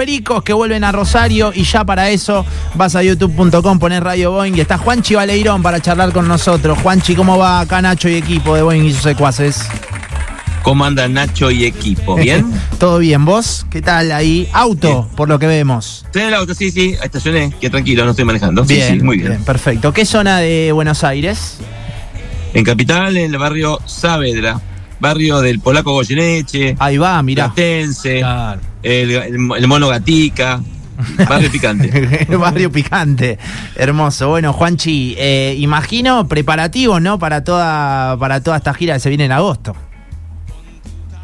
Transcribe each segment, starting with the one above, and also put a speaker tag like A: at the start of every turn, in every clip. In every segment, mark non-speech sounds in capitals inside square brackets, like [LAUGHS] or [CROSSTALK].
A: Pericos que vuelven a Rosario y ya para eso vas a youtube.com, poner Radio Boeing y está Juanchi Baleirón para charlar con nosotros. Juanchi, ¿cómo va acá Nacho y equipo de Boeing y sus secuaces?
B: ¿Cómo anda Nacho y equipo? ¿Bien? [LAUGHS]
A: Todo bien, ¿vos? ¿Qué tal ahí? Auto, por lo que vemos.
B: Estoy en el auto, sí, sí, estacioné, que tranquilo, no estoy manejando.
A: Bien,
B: sí, sí, muy bien.
A: Perfecto. ¿Qué zona de Buenos Aires?
B: En Capital, en el barrio Saavedra, barrio del Polaco Goyeneche.
A: Ahí va, mirá.
B: Claro. el, el, el Mono Gatica. [LAUGHS] Barrio picante.
A: barrio picante. Hermoso. Bueno, Juanchi, eh, imagino preparativos, ¿no? Para toda, para toda esta gira que se viene en agosto.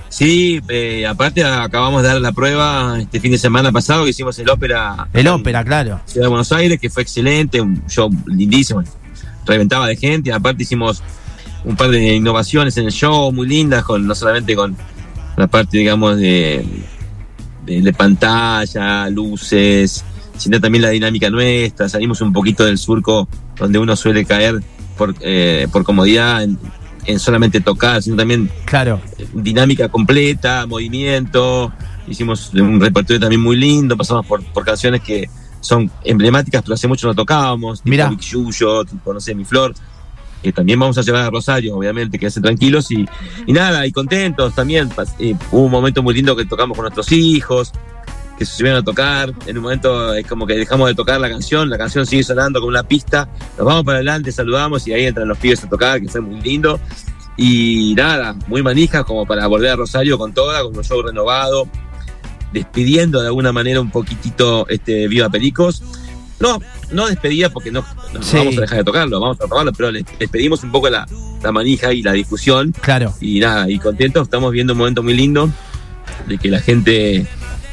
B: Sí, eh, aparte acabamos de dar la prueba este fin de semana pasado que hicimos el ópera.
A: El ópera, claro.
B: Ciudad de Buenos Aires, que fue excelente, un show lindísimo, reventaba de gente. Aparte hicimos un par de innovaciones en el show muy lindas, con no solamente con la parte, digamos, de, de, de pantalla, luces, sino también la dinámica nuestra. Salimos un poquito del surco donde uno suele caer por, eh, por comodidad en, en solamente tocar, sino también
A: claro.
B: dinámica completa, movimiento. Hicimos un repertorio también muy lindo, pasamos por, por canciones que son emblemáticas, pero hace mucho no tocábamos, tipo
A: Mirá.
B: Big Yuyo, tipo, no sé, Mi Flor, que también vamos a llevar a Rosario, obviamente, quédense tranquilos y, y nada, y contentos también. Eh, hubo un momento muy lindo que tocamos con nuestros hijos, que se subieron a tocar. En un momento es como que dejamos de tocar la canción, la canción sigue sonando con una pista, nos vamos para adelante, saludamos y ahí entran los pibes a tocar, que fue muy lindo. Y nada, muy manija como para volver a Rosario con toda, con un show renovado, despidiendo de alguna manera un poquitito este Viva Pericos. No, no despedida porque no, no
A: Sí.
B: vamos a dejar de tocarlo, vamos a tocarlo, pero les, les pedimos un poco la, la manija y la difusión.
A: Claro.
B: Y nada, y contentos, estamos viendo un momento muy lindo de que la gente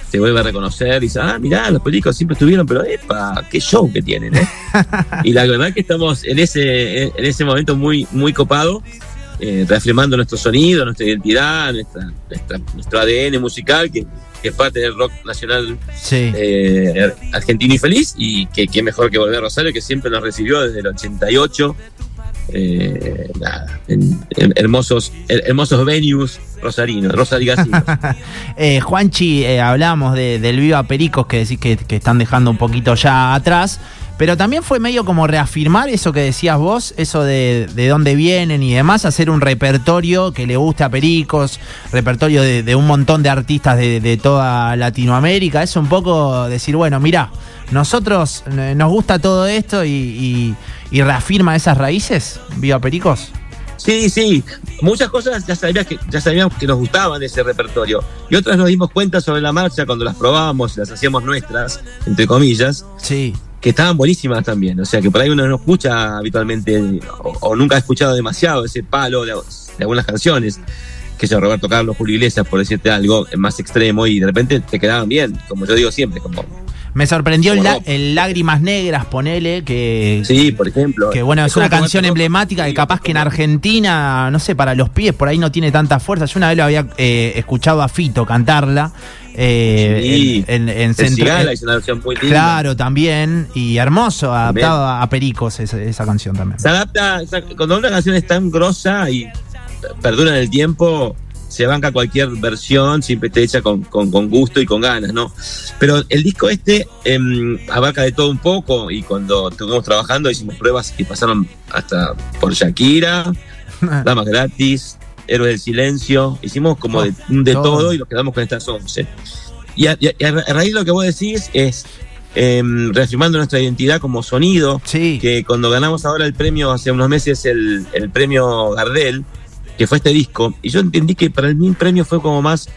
B: se vuelve a reconocer y dice, ah, mirá, los películas siempre estuvieron, pero epa, qué show que tienen, ¿eh? [LAUGHS] y la verdad que estamos en ese, en ese momento muy, muy copado, eh, reafirmando nuestro sonido, nuestra identidad, nuestra, nuestra- nuestro ADN musical, que, que es parte del rock nacional
A: Sí.
B: eh, argentino y feliz, y que, que mejor que volver a Rosario, que siempre nos recibió desde el 88. eh, nada, en, en hermosos, her- hermosos venues rosarinos, rosarigasinos. [LAUGHS]
A: Eh, Juanchi, eh, hablamos de, del Viva Pericos que decís que, que están dejando un poquito ya atrás, pero también fue medio como reafirmar eso que decías vos, eso de, de dónde vienen y demás, hacer un repertorio que le guste a Pericos, repertorio de, de un montón de artistas de, de toda Latinoamérica, es un poco decir, bueno, mirá, nosotros eh, nos gusta todo esto y, y- y reafirma esas raíces, Viva Pericos.
B: Sí, sí, muchas cosas ya sabíamos, que, ya sabíamos que nos gustaban de ese repertorio. Y otras nos dimos cuenta sobre la marcha cuando las probábamos y las hacíamos nuestras, entre comillas,
A: Sí,
B: que estaban buenísimas también. O sea, que por ahí uno no escucha habitualmente o, nunca ha escuchado demasiado ese palo de, de algunas canciones. Que yo, Roberto Carlos, Julio Iglesias, por decirte algo más extremo, y de repente te quedaban bien, como yo digo siempre, como
A: me sorprendió el, Lágrimas Negras, ponele, que,
B: sí, por ejemplo.
A: Que bueno, es una canción emblemática que capaz que en Argentina, no sé, para los pies por ahí no tiene tanta fuerza. Yo una vez lo había eh, escuchado a Fito cantarla. eh,
B: Sí,
A: en, en, en centro-
B: Cigala
A: eh,
B: hizo una versión muy linda.
A: Claro, también. Y hermoso, adaptado a, a Pericos esa, esa canción también.
B: Se adapta, cuando una canción es tan grosa y perdura en el tiempo, se banca cualquier versión, siempre está hecha con, con, con gusto y con ganas, ¿no? Pero el disco este em, abarca de todo un poco y cuando estuvimos trabajando hicimos pruebas que pasaron hasta por Shakira, [LAUGHS] Damas Gratis, Héroes del Silencio, hicimos como de, de
A: Todo.
B: todo. y nos quedamos con estas 11. Y a, y a- raíz de lo que vos decís es em, reafirmando nuestra identidad como sonido,
A: Sí,
B: que cuando ganamos ahora el premio, hace unos meses, el, el premio Gardel, que fue este disco, y yo entendí que para mí el premio fue como más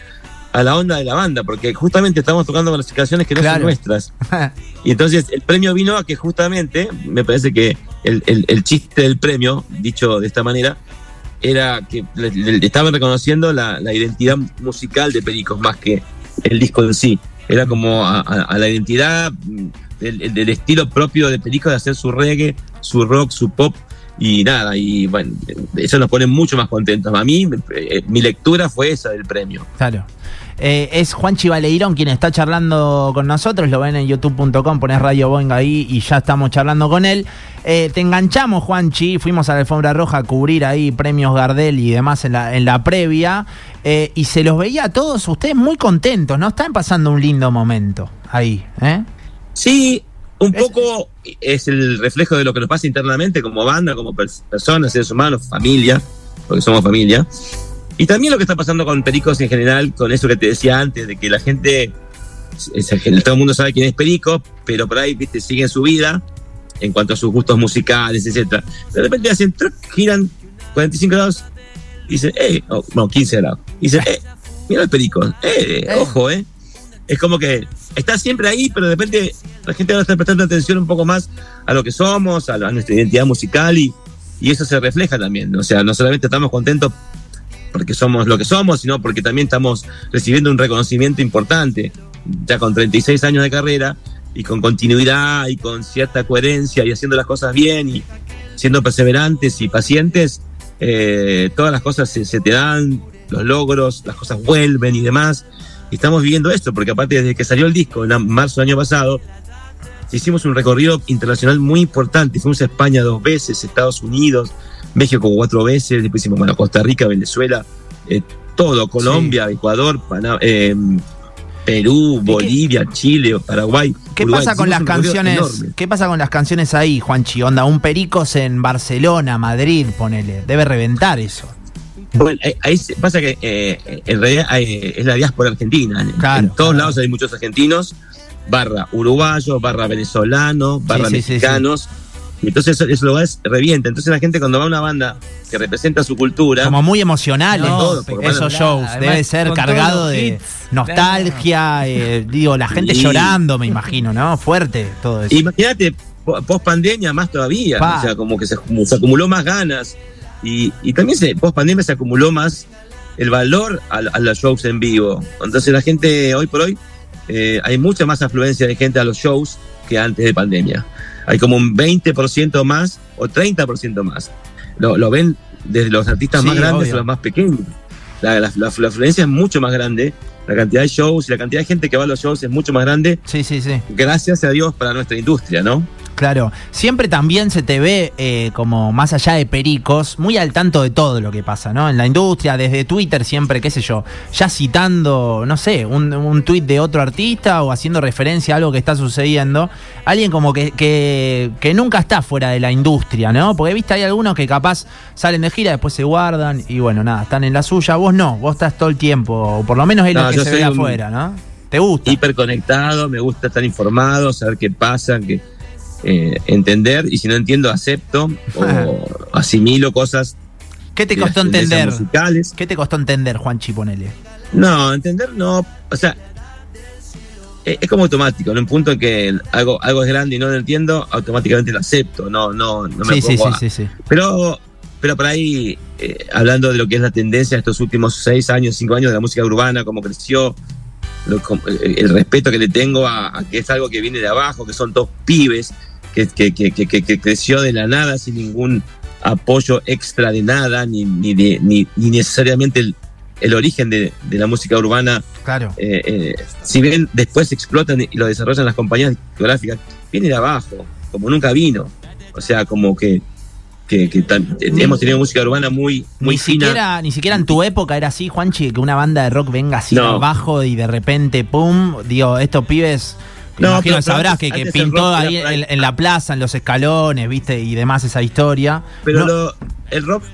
B: a la onda de la banda, porque justamente estamos tocando con las canciones que no
A: Claro.
B: son nuestras. [LAUGHS] Y entonces el premio vino a que justamente, me parece que el, el- el chiste del premio, dicho de esta manera, era que le, le estaban reconociendo la, la identidad musical de Pericos más que el disco en sí. Era como a, a- a la identidad mm, del, del estilo propio de Pericos de hacer su reggae, su rock, su pop y nada. Y bueno, eso nos pone mucho más contentos. A mí, eh, mi lectura fue esa del premio.
A: claro. Eh, es Juanchi Baleirón quien está charlando con nosotros. Lo ven en youtube.com, pones Radio Boeing ahí y ya estamos charlando con él. Eh, te enganchamos, Juanchi. Fuimos a la alfombra roja a cubrir ahí premios Gardel y demás en la, en la previa. eh, y se los veía a todos ustedes muy contentos, ¿no? Están pasando un lindo momento. ahí, ¿eh?
B: Sí, un poco es el reflejo de lo que nos pasa internamente como banda, como personas, seres humanos, familia, porque somos familia. Y también lo que está pasando con Pericos en general, con eso que te decía antes, de que la gente, todo el mundo sabe quién es Perico, pero por ahí, viste, siguen su vida en cuanto a sus gustos musicales, etcétera. De repente hacen, giran 45 grados y dicen, eh, oh, no, 15 grados. Y dicen, eh, mira el Perico, eh, eh, ojo, eh. Es como que está siempre ahí, pero de repente la gente va a estar prestando atención un poco más a lo que somos, a, nuestra identidad musical y, y eso se refleja también. O sea, no solamente estamos contentos porque somos lo que somos, sino porque también estamos recibiendo un reconocimiento importante, ya con 36 años de carrera y con continuidad y con cierta coherencia y haciendo las cosas bien y siendo perseverantes y pacientes, eh, todas las cosas se, te dan, los logros, las cosas vuelven y demás. Y estamos viviendo esto, porque aparte desde que salió el disco en marzo del año pasado, hicimos un recorrido internacional muy importante. Fuimos a España dos veces, Estados Unidos, México cuatro veces, después hicimos bueno, Costa Rica, Venezuela, eh, todo, Colombia, Ecuador, eh, Perú, Bolivia, Chile, Paraguay.
A: ¿Qué pasa con las canciones? ¿Qué pasa con las canciones ahí, Juanchi? Onda, un Pericos en Barcelona, Madrid, ponele. Debe reventar eso.
B: Bueno, ahí pasa que eh, en realidad es la diáspora argentina. en todos lados hay muchos argentinos, barra uruguayos, barra venezolanos, barra mexicanos. Entonces eso, lo es revienta. Entonces la gente cuando va a una banda que representa su cultura.
A: Como muy emocional esos shows. Debe ser cargado de nostalgia, eh, digo, la gente llorando, me imagino, ¿no? Fuerte todo eso.
B: Imagínate, post pandemia más todavía. O sea, como que se, acumuló más ganas. Y, también se, post pandemia se acumuló más el valor a, los shows en vivo. Entonces la gente hoy por hoy eh, hay mucha más afluencia de gente a los shows que antes de pandemia hay como un 20% más o 30% más. Lo, lo, ven desde los artistas más grandes a los más pequeños. La, la, afluencia es mucho más grande, la cantidad de shows y la cantidad de gente que va a los shows es mucho más grande.
A: Sí, sí, sí.
B: Gracias a Dios para nuestra industria, ¿no?
A: Claro, siempre también se te ve eh, como más allá de pericos, muy al tanto de todo lo que pasa, ¿no? En la industria, desde Twitter siempre, qué sé yo, ya citando, no sé, un, un tuit de otro artista o haciendo referencia a algo que está sucediendo. Alguien como que, que, que nunca está fuera de la industria, ¿no? Porque viste, hay algunos que capaz salen de gira, después se guardan y bueno, nada, están en la suya. Vos no, vos estás todo el tiempo, o por lo menos es lo que se ve afuera, ¿no? ¿Te gusta?
B: Hiperconectado, me gusta estar informado, saber qué pasa, qué eh, entender y si no entiendo acepto o [LAUGHS] asimilo cosas.
A: ¿Qué te costó entender? Musicales. ¿Qué te costó entender, Juan Chiponele?
B: No, entender no, o sea, e, es, como automático, en un punto en que algo, algo es grande y no lo entiendo, automáticamente lo acepto, no, no, no me sí, sí, sí, Pero, pero por ahí, eh, hablando de lo que es la tendencia de estos últimos seis años, cinco años de la música urbana, cómo creció, el, respeto que le tengo a, a, que es algo que viene de abajo, que son dos pibes, que, que, que, que, creció de la nada sin ningún apoyo extra de nada, ni, ni, de, ni, necesariamente el, el origen de, de, la música urbana.
A: Claro.
B: Eh, eh, si bien después explotan y lo desarrollan las compañías discográficas, viene de abajo, como nunca vino. O sea, como que, que, que hemos tenido música urbana muy, muy
A: ni Siquiera, ni siquiera en tu época era así, Juanchi, que una banda de rock venga así abajo y de repente, pum, digo, estos pibes no, imagino sabrás que, pintó ahí en, la plaza, en los escalones, viste, y demás esa historia.
B: Pero el rock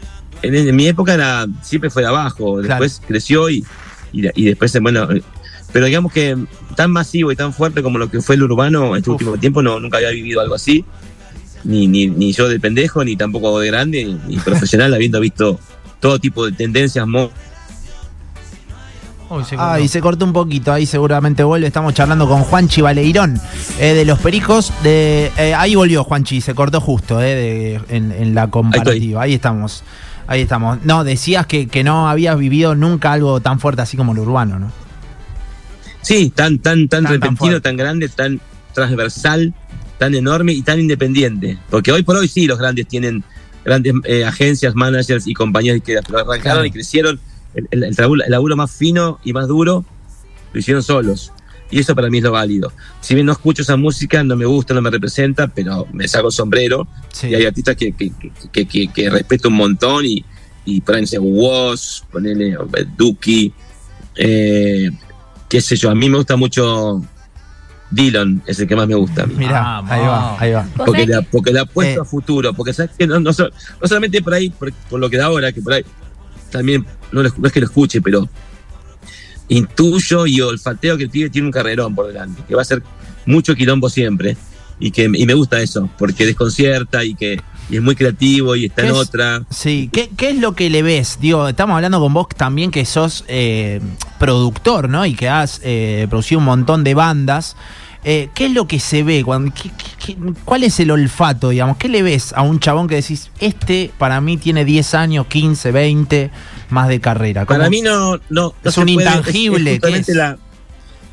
B: en, mi época era siempre fue de abajo, después creció y, y, después, bueno, eh, pero digamos que tan masivo y tan fuerte como lo que fue el urbano este último tiempo, no, nunca había vivido algo así. Ni, ni, ni yo de pendejo, ni tampoco de grande, ni profesional, [LAUGHS] habiendo visto todo tipo de tendencias,
A: Uy, se cortó un poquito, ahí seguramente vuelve. Estamos charlando con Juanchi Baleirón eh, de los Pericos. De, eh, ahí volvió Juanchi, se cortó justo eh, en, la comparativa. Ahí, estamos. Ahí estamos. No, decías que, no habías vivido nunca algo tan fuerte así como el urbano, ¿no?
B: Sí, tan, tan, tan, repentino, tan, grande, tan transversal, tan enorme y tan independiente. Porque hoy por hoy sí los grandes tienen grandes agencias, managers y compañías que arrancaron y crecieron el, el, laburo más fino y más duro lo hicieron solos. Y eso para mí es lo válido. Si bien no escucho esa música, no me gusta, no me representa, pero me saco el sombrero. Y hay artistas que, que, respeto un montón y, y por Woz, ponele Duki, eh, qué sé yo, a mí me gusta mucho Dylan es el que más me gusta a mí.
A: Mirá,
C: Ah,
A: ahí va, ahí va.
D: ¿Vos
B: Porque le, porque le apuesto
A: Eh.
B: a futuro, porque sabes que no, no, so- no solamente por ahí, por, por lo que da ahora, que por ahí también, no, lo- no es que lo escuche, pero intuyo y olfateo que el pibe tiene un carrerón por delante, que va a ser mucho quilombo siempre, y que y me gusta eso, porque desconcierta y que y es muy creativo y está
A: ¿Qué
B: en
A: es?
B: otra.
A: Sí, ¿Qué, ¿qué es lo que le ves? Digo, estamos hablando con vos también que sos eh, productor, ¿no? Y que has eh, producido un montón de bandas. Eh, ¿Qué es lo que se ve? Cuando, qué- qué- qué- ¿Cuál es el olfato, digamos? ¿Qué le ves a un chabón que decís, este para mí tiene 10 años, 15, 20 más de carrera? ¿Cómo-
B: Para mí no, no, no
A: Es un
B: puede-
A: intangible, ¿qué
B: justamente
A: es?
B: la,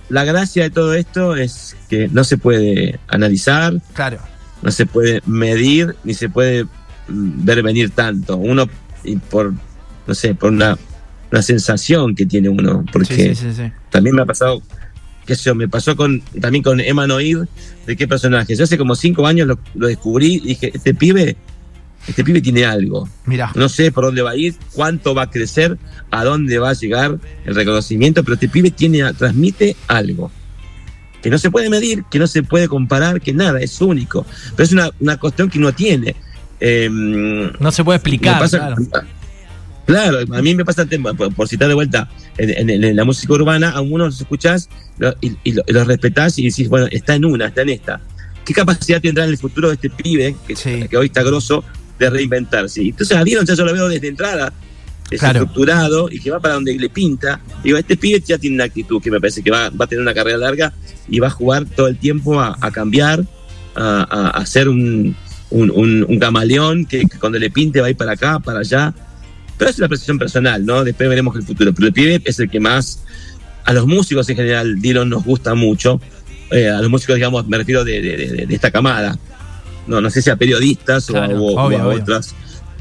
B: la gracia de todo esto es que no se puede analizar,
A: Claro,
B: no se puede medir ni se puede mm, ver venir tanto. Uno, y por, no sé, por una, una sensación que tiene uno, porque
A: sí, sí, sí.
B: también me ha pasado, qué sé yo, me pasó con, también con Emma Noir, de qué personaje. Yo hace como cinco años lo, lo descubrí y dije, este pibe, este pibe tiene algo.
A: Mirá,
B: No sé por dónde va a ir, cuánto va a crecer, a dónde va a llegar el reconocimiento, pero este pibe tiene, transmite algo que no se puede medir, que no se puede comparar, que nada, es único. Pero es una, una cuestión que uno tiene. Eh,
C: No se puede explicar.
B: pasa-
C: claro.
B: Claro, a mí me pasa el tema, por, por citar de vuelta, en, en- en la música urbana, a uno los escuchás lo- y, y lo- y los respetás y decís, bueno, está en una, está en esta. ¿Qué capacidad tendrá en el futuro de este pibe, que,
A: Sí.
B: que hoy está grosso, de reinventarse? Entonces a Dylan ya yo lo veo desde entrada,
A: Claro.
B: estructurado y que va para donde le pinta. Digo, este pibe ya tiene una actitud que me parece que va, va a tener una carrera larga y va a jugar todo el tiempo a, a cambiar, a, a- a ser un, un, un- un camaleón que, que cuando le pinte va a ir para acá, para allá. Pero es una percepción personal, ¿no? Después veremos el futuro. Pero el pibe es el que más, a los músicos en general, Dylan nos gusta mucho. Eh, a los músicos, digamos, me refiero de, de- de- de esta camada. No, no sé si a periodistas o a- o, a otras.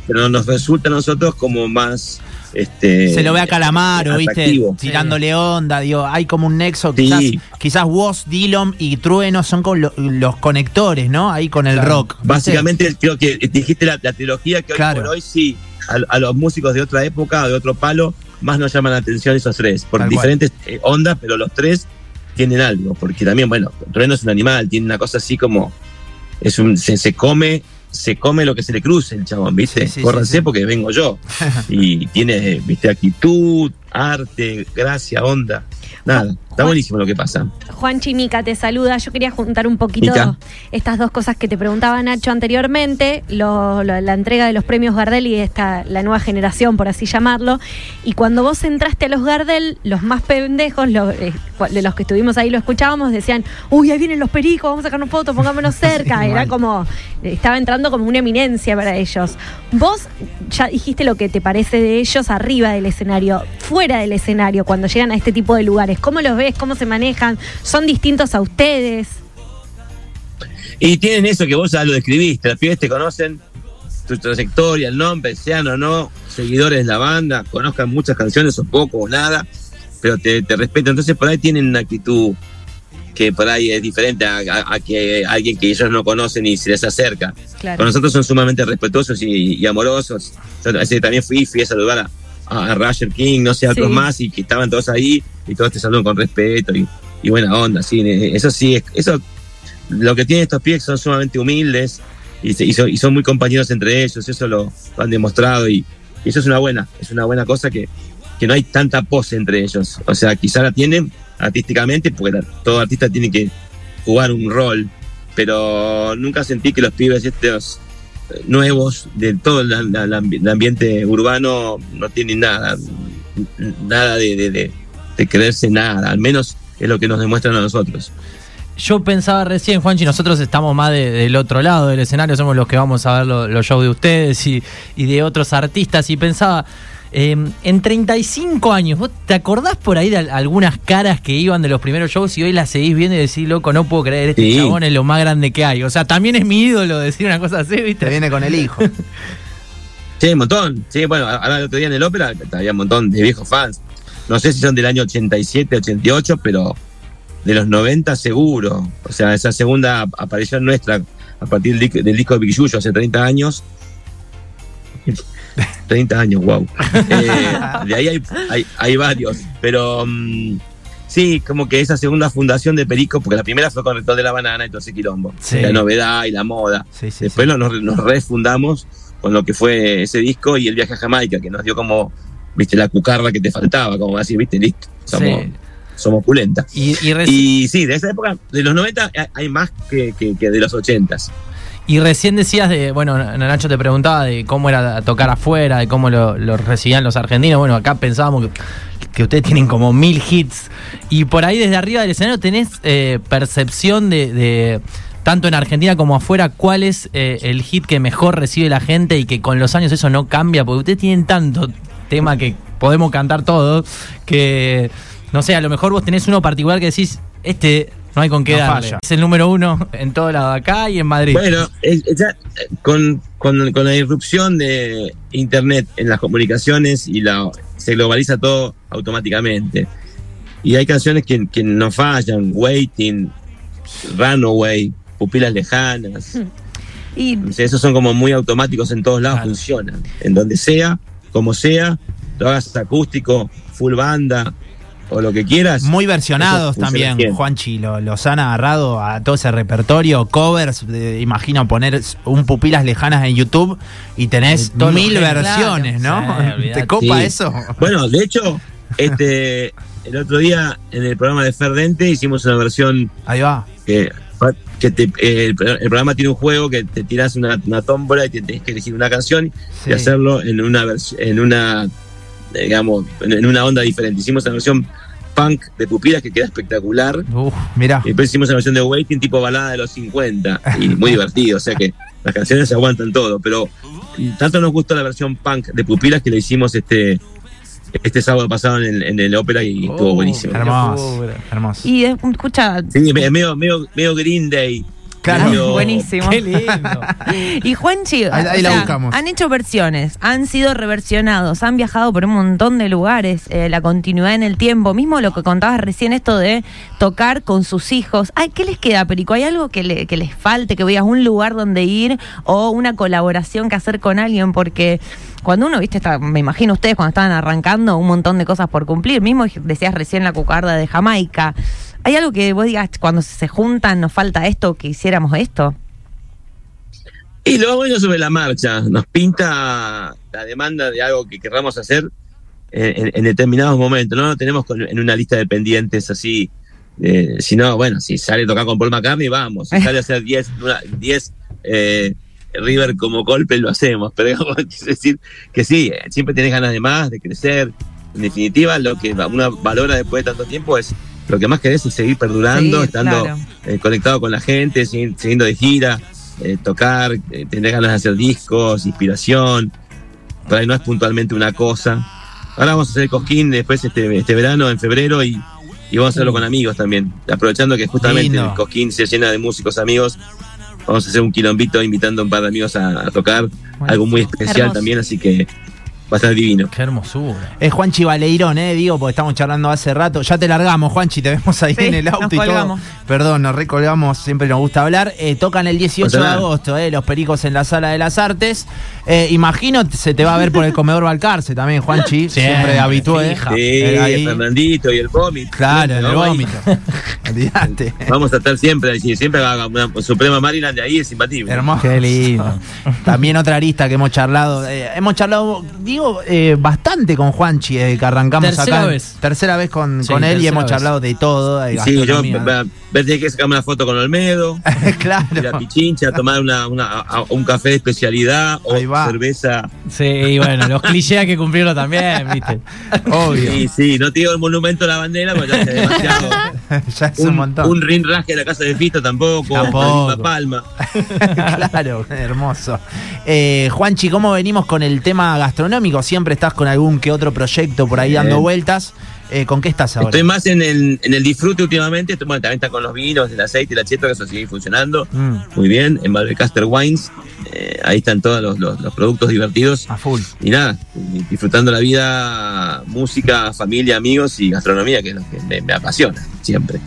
B: Pero nos resulta a nosotros como más. Este,
A: se lo ve a Calamaro, ¿viste?
B: atractivo.
A: Tirándole onda, digo, hay como un nexo,
B: Sí.
A: quizás, quizás Woz, Dillon y Trueno son con lo- los conectores, ¿no? Ahí con el
C: Claro.
A: rock. ¿viste?
B: Básicamente, creo que dijiste la, la trilogía que hoy
A: Claro.
B: por hoy sí, a, a los músicos de otra época, de otro palo, más nos llaman la atención esos tres, por
A: Tal
B: diferentes eh, ondas, pero los tres tienen algo, porque también, bueno, Trueno es un animal, tiene una cosa así como, es un, se, se come, se come lo que se le cruce el chabón, ¿viste?
A: Sí, sí,
B: Córranse
A: sí.
B: porque vengo yo. [LAUGHS] y tiene, ¿viste? Actitud, arte, gracia, onda. Nada, está
D: Juan-
B: buenísimo lo que pasa.
D: Juanchi Mica te saluda. Yo quería juntar un poquito
B: Mica.
D: estas dos cosas que te preguntaba Nacho anteriormente, lo- lo- la entrega de los premios Gardel y esta, la nueva generación, por así llamarlo. Y cuando vos entraste a los Gardel, los más pendejos, los, eh, de los que estuvimos ahí lo escuchábamos, decían, uy, ahí vienen los pericos, vamos a sacarnos fotos, pongámonos [LAUGHS] cerca. Era como, estaba entrando como una eminencia para ellos. Vos ya dijiste lo que te parece de ellos arriba del escenario, fuera del escenario, cuando llegan a este tipo de lugares. ¿Cómo los ves? ¿Cómo se manejan? ¿Son distintos a ustedes?
B: Y tienen eso que vos ya lo describiste, los pibes te conocen, tu trayectoria, el nombre, sean o no seguidores de la banda, conozcan muchas canciones o poco o nada, pero te, te respetan. Entonces por ahí tienen una actitud que por ahí es diferente a, a- a que alguien que ellos no conocen y se les acerca.
D: Claro.
B: Con nosotros son sumamente respetuosos y, y amorosos. Yo también fui, fui a saludar a, a Roger King, no sé, a otros
D: Sí.
B: más, y que estaban todos ahí y todos te saludan con respeto y, y buena onda. Sí, eso sí, es, eso lo que tienen estos pies son sumamente humildes y, se- y son, y son muy compañeros entre ellos, eso lo, lo han demostrado y, y eso es una buena, es una buena cosa que, que no hay tanta pose entre ellos. O sea, quizá la tienen artísticamente, porque la- todo artista tiene que jugar un rol, pero nunca sentí que los pibes estos nuevos de todo el, ambiente urbano no tienen nada, nada de, de, creerse nada, al menos es lo que nos demuestran a nosotros.
C: Yo pensaba recién, Juanchi, nosotros estamos más de- del otro lado del escenario, somos los que vamos a ver lo- los shows de ustedes y de otros artistas, y pensaba, eh, en 35 años, ¿vos te acordás por ahí de al- algunas caras que iban de los primeros shows y hoy las seguís viendo y decís, loco, no puedo creer, este
B: Sí.
C: chabón es lo más grande que hay? O sea, también es mi ídolo decir una cosa así,
A: Te
C: ¿viste?
A: viene con el hijo. [LAUGHS]
B: Sí, un montón. Sí, bueno, ahora el otro día en el ópera había un montón de viejos fans. No sé si son del año 87, 88, pero de los 90 seguro. O sea, esa segunda aparición nuestra a partir del, disco- del disco de Big Yuyo hace 30 años. 30 años, wow. de ahí hay, hay, hay varios. Pero mm, Sí, como que esa segunda fundación de Perico, porque la primera fue con rector de la banana y todo ese quilombo.
C: Sí.
B: La novedad y la moda.
A: Sí, sí,
B: Después. Nos, nos refundamos con lo que fue ese disco y el viaje a Jamaica, que nos dio como, viste, la cucarra que te faltaba, como así, viste, listo. Somos,
C: Sí.
B: somos pulentas.
C: Y, y
B: Y sí, de esa época, de los 90 hay- más que, que- que de los 80.
C: Y recién decías de, bueno, Nacho te preguntaba de cómo era tocar afuera, de cómo lo, recibían los argentinos. Bueno, acá pensábamos que, que ustedes tienen como mil hits. Y por ahí desde arriba del escenario tenés eh, percepción de, de, tanto en Argentina como afuera, cuál es eh, el hit que mejor recibe la gente y que con los años eso no cambia, porque ustedes tienen tanto tema que podemos cantar todos, que, no sé, a lo mejor vos tenés uno particular que decís, este... No hay con qué
A: No
C: darle.
A: falla.
C: Es el número uno en todo lado acá y en Madrid.
B: Bueno, es- es ya, con, con- con la irrupción de Internet en las comunicaciones y la se globaliza todo automáticamente. Y hay canciones que, que no fallan, Waiting, Runaway, Pupilas Lejanas.
E: Y
B: O sea, esos son como muy automáticos en todos lados,
C: Claro.
B: funcionan. En donde sea, como sea, lo hagas acústico, full banda o lo que quieras.
A: Muy versionados también,
B: bien.
A: Juanchi. lo- los han agarrado a todo ese repertorio. Covers, de- imagino poner un pupilas lejanas en YouTube y tenés mil versiones, ¿no?
C: Sí. [LAUGHS]
A: ¿Te copa
B: Sí.
A: eso?
B: Bueno, de hecho, este, el otro día en el programa de Ferdente hicimos una versión
A: Ahí va.
B: que, que te- eh, el, pro- el programa tiene un juego que te tiras una, una tómbola y te tenés que elegir una canción
A: Sí.
B: y hacerlo en una en una digamos en, una onda diferente. Hicimos la versión punk de pupilas que queda espectacular.
C: Uf,
A: Mirá.
B: Y después hicimos la versión de Waiting tipo balada de los 50 y muy divertido, o sea que las canciones se aguantan todo, pero tanto nos gustó la versión punk de pupilas que la hicimos este este sábado pasado en el, en el ópera y estuvo
C: Oh,
B: buenísimo.
A: Hermoso. Hermoso.
E: Y eh, escucha,
B: Sí, me- medio, medio, medio Green Day.
A: Claro.
E: buenísimo.
C: Qué lindo. [LAUGHS]
E: Y Juanchi,
A: Ahí- ahí la
E: sea,
A: buscamos.
E: han hecho versiones, han sido reversionados, han viajado por un montón de lugares, eh, la continuidad en el tiempo, mismo lo que contabas recién, esto de tocar con sus hijos. Ay, ¿Qué les queda, Perico? ¿Hay algo que, le- que les falte, que veas un lugar donde ir o una colaboración que hacer con alguien? Porque cuando uno, viste, está, me imagino ustedes cuando estaban arrancando un montón de cosas por cumplir, mismo decías recién la cucarda de Jamaica. ¿Hay algo que vos digas, cuando se juntan, nos falta esto, que hiciéramos esto?
B: Y lo vamos sobre la marcha. Nos pinta la demanda de algo que querramos hacer en, determinados momentos. No lo tenemos en una lista de pendientes así. Eh, si no, bueno, si sale a tocar con Paul McCartney, vamos. Si sale a hacer 10 una- 10, eh, River como golpe, lo hacemos. Pero digamos, [LAUGHS] es decir que sí, eh, siempre tenés ganas de más, de crecer. En definitiva, lo que uno valora después de tanto tiempo es lo que más querés es seguir perdurando,
E: Sí,
B: estando
E: claro.
B: eh, conectado con la gente, siguiendo de gira, eh, tocar, eh, tener ganas de hacer discos, inspiración. Por ahí no es puntualmente una cosa. Ahora vamos a hacer el Cosquín después este, este verano, en febrero, y, y vamos a hacerlo con amigos también. Aprovechando que justamente
A: Lindo.
B: el Cosquín se llena de músicos amigos, vamos a hacer un quilombito invitando a un par de amigos a, a tocar. Algo muy especial
E: Hermoso.
B: también, así que va a estar divino.
C: Qué hermosura.
A: Es Juanchi Baleirón, eh, digo, porque estamos charlando hace rato. Ya te largamos, Juanchi, te vemos ahí
E: Sí,
A: en el auto
E: nos
A: y todo.
E: colgamos.
A: Perdón, nos recolgamos, siempre nos gusta hablar. Eh, tocan el 18
B: Pasa
A: de agosto, eh, los pericos en la sala de las artes. Eh, imagino se te va a ver por el comedor Balcarce también, Juanchi. siempre,
C: Siempre,
A: habitué.
C: fija.
B: Sí,
A: Eh, ahí.
B: Fernandito y el vómito.
A: Claro, el vómito. [LAUGHS]
B: Vamos a estar siempre ahí, sí, siempre haga una Suprema Maryland de ahí es imbatible.
A: Hermoso.
C: Qué lindo.
A: También otra arista que hemos charlado. eh, hemos charlado, digo, eh, bastante con Juanchi, eh, que arrancamos
C: Tercera
A: acá.
C: vez.
A: Tercera vez con,
C: Sí,
A: con él y hemos
C: vez.
A: charlado de todo. de
B: Sí, yo tenés que sacarme una foto con Olmedo, [LAUGHS] ir a
A: claro.
B: Pichincha, tomar una, una- a- un café de especialidad o cerveza.
C: Sí, y bueno, los clichés hay que cumplirlo también, ¿viste? [LAUGHS]
A: Obvio.
B: Sí, sí, no te digo el monumento a la bandera, porque ya es demasiado. [LAUGHS] [LAUGHS]
A: ya es un,
B: un,
A: montón.
B: un rinraje de la casa de Fito tampoco,
A: Tampoco.
B: palma. [LAUGHS] [LAUGHS]
A: claro, hermoso. Eh, Juanchi, ¿cómo venimos con el tema gastronómico? Siempre estás con algún que otro proyecto por ahí dando vueltas. Eh, ¿Con qué estás ahora?
B: Estoy más en el, en el disfrute últimamente, estoy, bueno, también está con los vinos, el aceite, el acheto, que eso sigue funcionando
A: Mm,
B: muy bien, en Barbecaster Wines, eh, ahí están todos los, los- los productos divertidos.
A: a full.
B: y nada, y disfrutando la vida, música, familia, amigos y gastronomía, que es lo que me, me apasiona siempre.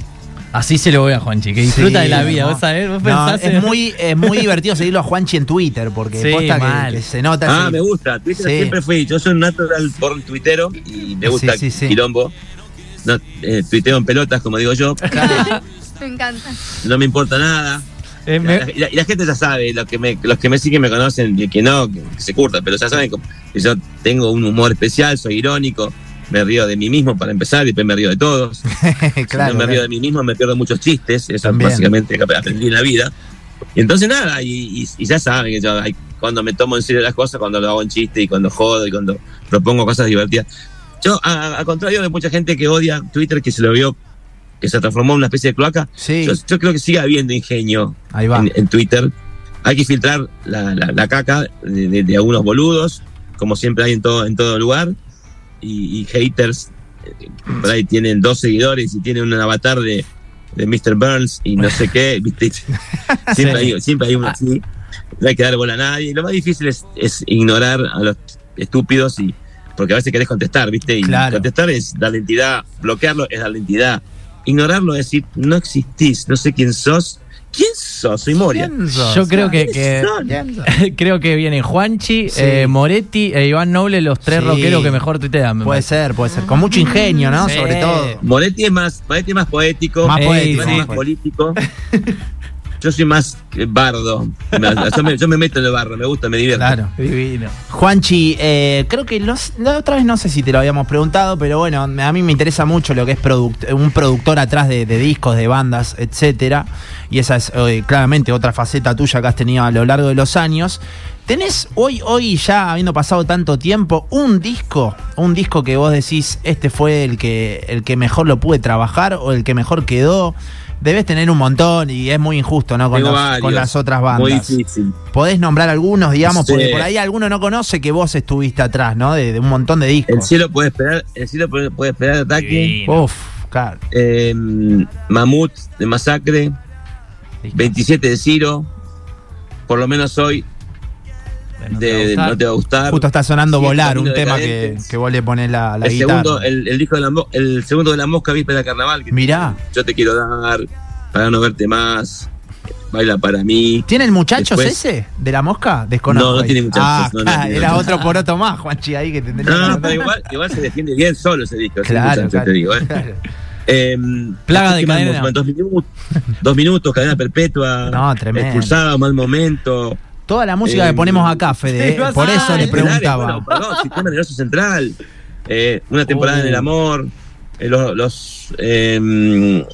C: Así se lo voy a Juanchi, que disfruta
A: Sí,
C: de la vida,
A: hermoso.
C: ¿vos sabés? ¿Vos
A: No, es, muy, es muy [LAUGHS] divertido seguirlo a Juanchi en Twitter, porque
C: Sí,
A: posta que-
C: mal.
A: que, se nota.
B: Ah, me gusta, Twitter
A: Sí.
B: siempre fui, yo soy un natural por tuitero y me gusta
A: Sí, sí, sí.
B: el quilombo. no, eh, tuiteo en pelotas, como digo yo, [LAUGHS]
D: Me encanta.
B: no me importa nada.
C: Eh, me-
B: La- y, la, y la gente ya sabe, los que me, los que me siguen me conocen, y que no, que, que se curtan, pero ya saben que yo tengo un humor especial, soy irónico, me río de mí mismo para empezar, y después me río de todos.
A: claro. [LAUGHS]
B: Si no me río de mí mismo, me pierdo muchos chistes, eso
A: También.
B: básicamente aprendí en la vida. Y entonces nada, y, y- y ya saben que yo hay- cuando me tomo en serio las cosas, cuando lo hago en chiste y cuando jodo y cuando propongo cosas divertidas. Yo, a, a contrario de mucha gente que odia Twitter, que se lo vio, que se transformó en una especie de cloaca,
A: Sí,
B: yo, yo creo que sigue habiendo ingenio
A: ahí va.
B: en, en Twitter. Hay que filtrar la, la- la caca de, de- de algunos boludos, como siempre hay en todo, en todo lugar, y, y haters. eh, Por ahí tienen dos seguidores y tienen un avatar de, de Mr. Burns y no sé qué, ¿viste? [LAUGHS] Siempre, hay, siempre hay uno así. No hay que dar bola a nadie. Lo más difícil es, es ignorar a los estúpidos y porque a veces querés contestar, ¿viste? Y
A: Claro.
B: contestar es darle entidad, bloquearlo es darle entidad. Ignorarlo es decir, no existís, no sé quién sos. ¿Quién sos? Soy Moria.
A: ¿Quién sos?
C: Yo creo que, que- [LAUGHS] creo que vienen Juanchi,
A: Sí.
C: eh, Moretti e Iván Noble, los tres
A: Sí.
C: rockeros que mejor tuitean. me
A: Puede
C: parece.
A: ser, puede ser. Con mucho ingenio, ¿no?
C: Sí.
A: Sobre todo.
B: Moretti es más, Moretti es más poético,
A: Más
C: Ey,
A: poético.
B: Iván es
C: sí.
B: más
A: más poético.
B: político. [LAUGHS] Yo soy más bardo. Yo me, meto en el barro, me gusta, me divierto.
A: Claro.
C: Divino.
A: Juanchi, eh, creo que la otra vez no sé si te lo habíamos preguntado, pero bueno, a mí me interesa mucho lo que es un productor atrás de, de discos, de bandas, etcétera. Y esa es eh, claramente otra faceta tuya que has tenido a lo largo de los años. ¿Tenés hoy, hoy ya habiendo pasado tanto tiempo, un disco, un disco que vos decís, este fue el que, el que mejor lo pude trabajar o el que mejor quedó? Debes tener un montón y es muy injusto, ¿no? Con,
B: Tengo
A: los-
B: varios.
A: con las otras bandas.
B: Muy difícil.
A: Podés nombrar algunos, digamos,
B: Sí.
A: porque por ahí alguno no conoce que vos estuviste atrás, ¿no? De, de un montón de discos.
B: El cielo puede esperar, el cielo puede, puede esperar ataque.
C: Divino.
A: Uf, claro.
B: Eh, Mamut de Masacre, 27 de Ciro, por lo menos hoy
C: No
B: de. No te va a gustar.
A: Justo está sonando
B: Sí,
A: volar, un tema que, que vos le ponés la, la
B: el
A: guitarra.
B: segundo, el, el disco de la, el segundo de la mosca víspera de carnaval. que
A: Mirá.
B: Yo te quiero dar, para no verte más, baila para mí.
A: ¿Tiene el muchachos
B: Después-
A: ese de la mosca? Desconozco.
B: No, no
A: ahí.
B: tiene muchachos,
A: Ah,
B: no, no
A: era otro poroto más, Juanchi, ahí que tendría
B: No, pero igual, igual se defiende bien solo ese disco.
A: Claro, claro,
B: te digo, ¿eh?
A: claro.
B: Eh,
C: Plaga de
B: ¿qué más
C: cadena.
B: Dos minutos, dos minutos, cadena perpetua.
A: No, tremendo.
B: Expulsado, mal momento.
A: Toda la música
B: Eh,
A: que ponemos acá, Fede,
C: sí,
A: eh, por eso le preguntaba.
B: Bueno, perdón, sistema nervioso central. Eh, una temporada
A: Oh.
B: en el amor. eh, los los, eh,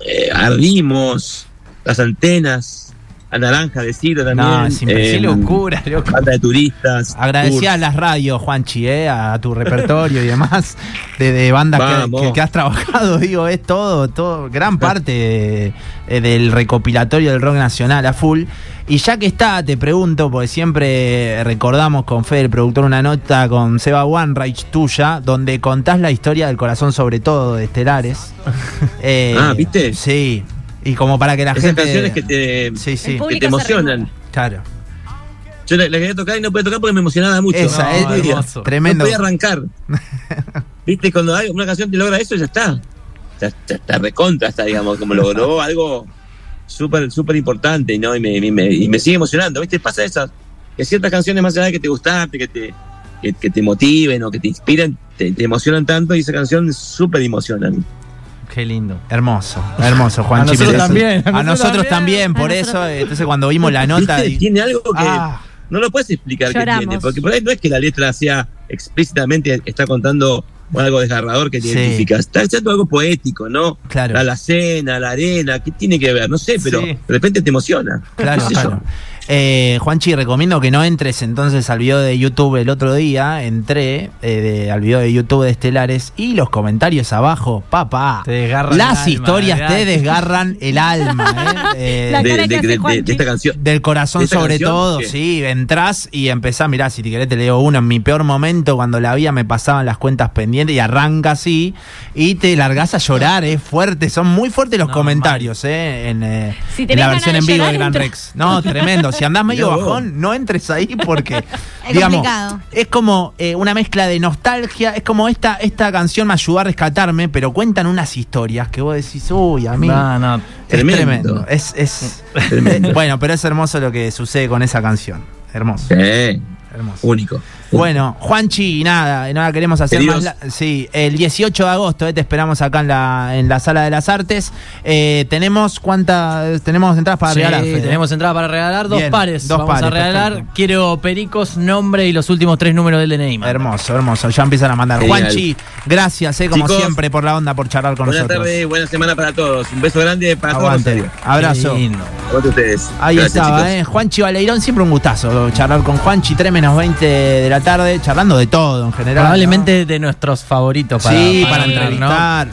B: eh, ardimos. Las antenas. A naranja de Ciro también.
A: No.
C: Qué
B: eh,
C: locura, loco.
B: Banda de turistas.
A: Agradecía a las radios, Juanchi, eh, a tu repertorio y demás, de, de bandas que,
B: Vamos.
A: que- que has trabajado, [LAUGHS] digo, es todo, todo, gran parte de- eh, del recopilatorio del rock nacional a full. Y ya que está, te pregunto, porque siempre recordamos con Fede, el productor, una nota con Seba Wanreich tuya, donde contás la historia del corazón sobre todo de Estelares. [LAUGHS] Eh,
B: Ah, ¿viste?
A: Sí. Y como para que la
B: Esas
A: gente...
B: canciones que te,
A: Sí, sí,
D: El
B: que
D: público
B: te emocionan.
A: claro.
B: Yo la, la quería tocar y no podía tocar porque me emocionaba mucho.
A: Esa,
C: No,
A: es
C: hermoso.
A: tremendo.
B: No podía arrancar. [LAUGHS] Viste, cuando hay una canción te logra eso, ya está. Ya, ya está recontra, está, digamos, como logró [LAUGHS] algo súper, súper importante, ¿no? Y me, y me- y me sigue emocionando, ¿viste? Pasa eso, que ciertas canciones más allá de que te gustaste, que te, que, que te motiven o que te inspiren, te, te emocionan tanto y esa canción súper emociona.
C: Qué lindo.
A: Hermoso, hermoso, Juan
C: A nosotros también,
A: A nosotros también, por eso, entonces cuando vimos la nota. Y-
B: Tiene algo que
A: Ah,
B: no lo puedes explicar que tiene, porque por ahí no es que la letra sea explícitamente, está contando algo desgarrador que te
A: Sí.
B: identificas. Está haciendo algo poético, ¿no?
A: claro.
B: La alacena, la arena, ¿qué tiene que ver? No sé, pero
C: Sí.
B: de repente te emociona.
A: Claro, claro. Eh, Juanchi, recomiendo que no entres entonces al video de YouTube el otro día. Entré eh, de- al video de YouTube de Estelares y los comentarios abajo, papá.
C: Te desgarran
A: Las
C: el alma,
A: historias
C: ¿verdad?
A: te desgarran el [LAUGHS] alma, ¿eh? Eh,
D: La
B: De, esta canción.
A: Del corazón
B: ¿De esta
A: sobre
B: canción?
A: todo,
B: ¿Qué?
A: sí, entrás y empezás, mirá, si te querés te leo uno, en mi peor momento cuando la vida me pasaban las cuentas pendientes y arranca así y te largás a llorar, es fuerte, son muy fuertes los
C: No,
A: comentarios, eh, en, eh,
D: Si
A: en la versión en vivo de Gran
D: entra.
A: Rex. No, tremendo, [LAUGHS] si andás medio
B: vos.
A: bajón, no entres ahí porque, [LAUGHS]
F: Es
A: digamos,
F: complicado.
A: es como eh, una mezcla de nostalgia, es como esta, esta canción me ayudó a rescatarme, pero cuentan unas historias que vos decís, uy, a mí...
C: No, no.
A: Es
B: Tremendo.
A: tremendo. Es, es
B: Tremendo. [LAUGHS]
A: bueno, pero es hermoso lo que sucede con esa canción. Hermoso,
B: Sí,
A: hermoso.
B: único.
A: Bueno, Juanchi, nada, nada queremos hacer
B: Queridos.
A: más. la- sí, el 18 de agosto eh, te esperamos acá en la, en la Sala de las Artes. Eh, tenemos cuántas, tenemos entradas para
C: Sí,
A: regalar. Fede?
C: tenemos entrada para regalar, dos
A: Bien,
C: pares.
A: dos
C: Vamos
A: pares,
C: a regalar.
A: perfecto.
C: Quiero pericos, nombre y los últimos tres números del DNI. man.
A: Hermoso, hermoso. Ya empiezan a mandar.
B: Genial.
A: Juanchi, gracias, eh, como
B: Chicos,
A: siempre, por la onda, por charlar con
B: Buenas
A: nosotros.
B: tardes, buena semana para todos. Un beso grande para
A: Aguante.
B: todos.
A: Abrazo.
B: Aguante ustedes.
A: Ahí
B: Gracias,
A: estaba,
B: chicos.
A: ¿eh? Juanchi Baleirón, siempre un gustazo charlar con Juanchi, 3 menos 20 de la tarde, charlando de todo en general.
C: Probablemente de nuestros favoritos para,
A: sí, para, entrevistar.